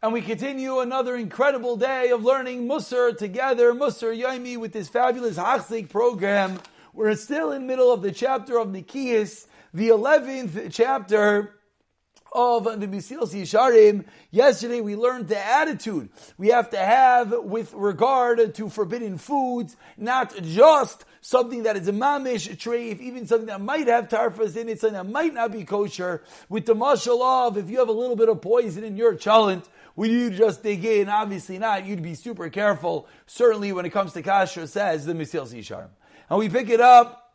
and we continue another incredible day of learning Musar together, Musar Yomi, with this fabulous Hachzik program. We're still in the middle of the chapter of Nikias, the 11th chapter of the Mesilas Yesharim. Yesterday we learned the attitude we have to have with regard to forbidden foods, not just something that is a mamish treif, even something that might have tarfas in it, something that might not be kosher, with the mashal of if you have a little bit of poison in your cholent, would you just dig in? Obviously not. You'd be super careful. Certainly when it comes to kasher, says the Mesilas Yesharim. And we pick it up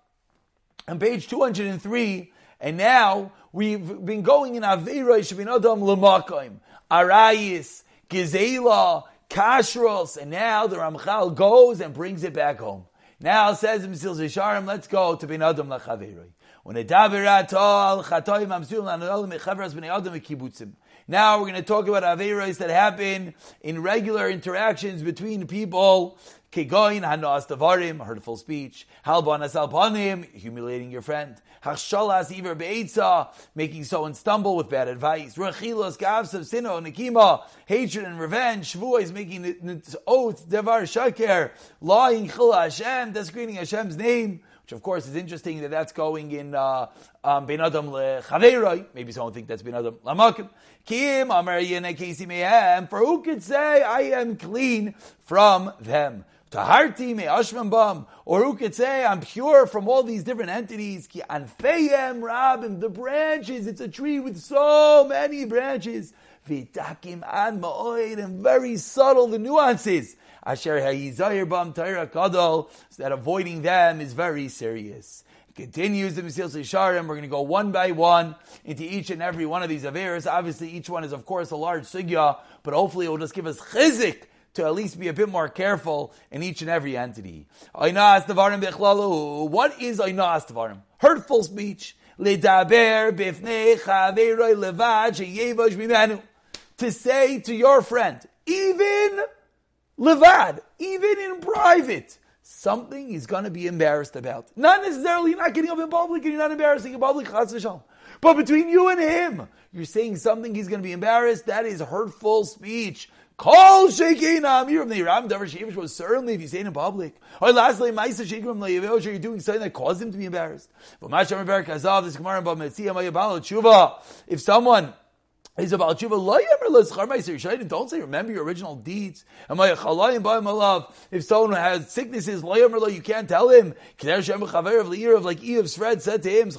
on page 203, and now we've been going in Avera Shavin Adam Lamakim, Arayis, Gizela, Kashros, and now the Ramchal goes and brings it back home. Now says the Mesilas Yesharim, let's go to Bin Adam Lachaveroi. When a davirat chatoim amsul anadol mechavras bnei adam kibutzim. Now we're going to talk about Averas that happen in regular interactions between people. Kegoin hanas tavarim, hurtful speech. Halbanas alpanim, humiliating your friend. Hachshalas iver beitza, making someone stumble with bad advice. Rechilos gavsav sino nikima, hatred and revenge. Shvua is making oath, devar shaker, lying chila Hashem, desecrating Hashem's name which of course is interesting that that's going in uh, um, Ben Adam. Maybe someone think that's Ben Adam lamakim. Kim Amar Mehem. For who could say I am clean from them? Taharti me ashman bam, or who could say I'm pure from all these different entities? Ki anfeyem rabim, the branches. It's a tree with so many branches. Vitakim an ma'oid, and very subtle the nuances. Asher ha'yizayir bam Torah kadol, so that avoiding them is very serious. Continues the Mesilas Yesharim. We're going to go one by one into each and every one of these averas. Obviously, each one is, of course, a large sugya, but hopefully it will just give us chizik to at least be a bit more careful in each and every entity. What is Ainas Tavarim? Hurtful speech. To say to your friend, even levad, even in private, something he's going to be embarrassed about. Not necessarily not getting up in public and you're not embarrassing in public, but between you and him, you're saying something he's going to be embarrassed. That is hurtful speech. Call shaking amir the Ram Davar Shevish was certainly if you say it in public. Or lastly, Maisa Shakim Layavel, you're doing something that caused him to be embarrassed. But this. If someone He's about tshuva. Don't say remember your original deeds. If someone has sicknesses, you can't tell him. Of like Iyov's friend said to him,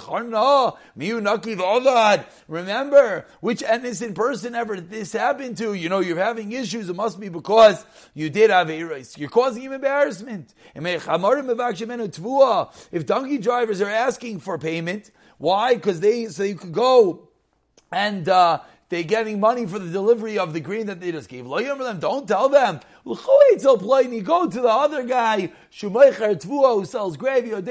Remember which innocent person ever this happened to. You know you're having issues. It must be because you did have a race. You're causing him embarrassment. If donkey drivers are asking for payment, why? Because they so you could go and. Uh, they're getting money for the delivery of the grain that they just gave. them, Don't tell them. Go to the other guy, who sells gravy, and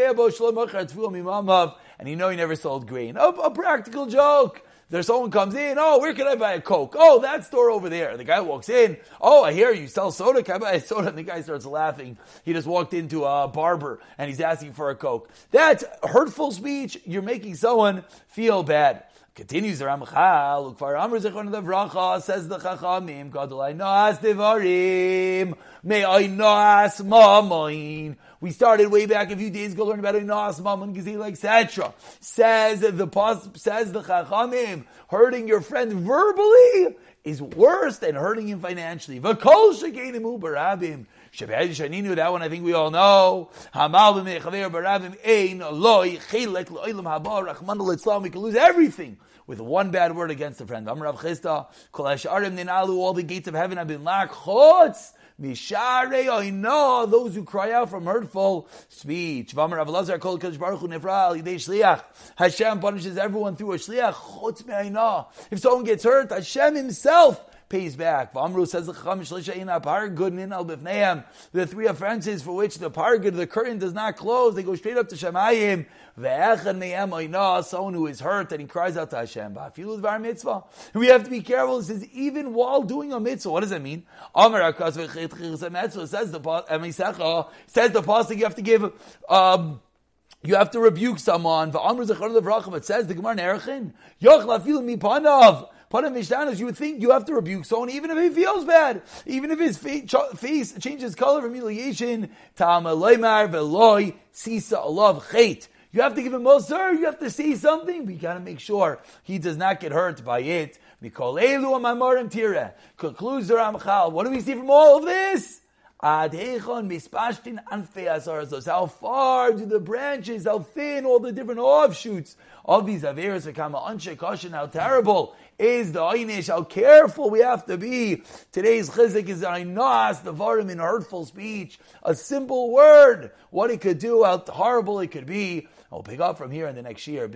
you know he never sold grain. A, a practical joke. There's someone comes in, oh, where can I buy a Coke? Oh, that store over there. The guy walks in, oh, I hear you sell soda, can I buy a soda? And the guy starts laughing. He just walked into a barber and he's asking for a Coke. That's hurtful speech. You're making someone feel bad. Continues the Ramchal, Ukvar Amr Zechon Levracha, says the Chachamim, Gadol I Noas Devarim, May I Noas Mamoin. We started way back a few days ago learning about Noas Mamoin, Gazil, etc. Says the says the Chachamim, hurting your friend verbally is worse than hurting him financially. V'kol shekenim u'barabim. Shabbat Shaninu, that one I think we all know. Hamal b'mechaver barabim ein loy chilek lo'ilam haba rachman l'tzlam. We can lose everything with one bad word against a friend. Amrav Chisda, kol ha'sharim ninalu, all the gates of heaven have been locked. Chutz Mishare oino, those who cry out from hurtful speech. Vamar Avalazar kol kadosh baruch hu nefra yidei shliach. Hashem punishes everyone through a shliach. Chutz me'oino. If someone gets hurt, Hashem himself pays back. Says the Chacham Ninal Bifneim. The three offenses for which the Pargud, the curtain does not close, they go straight up to Shemayim. Ve'echad Me'em Oina, someone who is hurt and he cries out to Hashem. Ba'afilu Dvar Mitzvah. We have to be careful. It says even while doing a mitzvah. What does that mean? Amar Akas says the Amisecha says the pasuk you have to give. Um, you have to rebuke someone. It says the Gemara Nerachin. Yoch lafilu mipanav. Padam Mishtanas, you would think you have to rebuke someone even if he feels bad, even if his face changes color from humiliation. You have to give him oh, Moser, you have to say something, We gotta make sure he does not get hurt by it. Concludes the Rambam. What do we see from all of this? How far do the branches, how thin all the different offshoots of these Averas become anshe koshin, how terrible is the Einish, how careful we have to be. Today's chizik is Ainas, the Varim in hurtful speech, a simple word, what it could do, how horrible it could be. I'll pick up from here in the next year.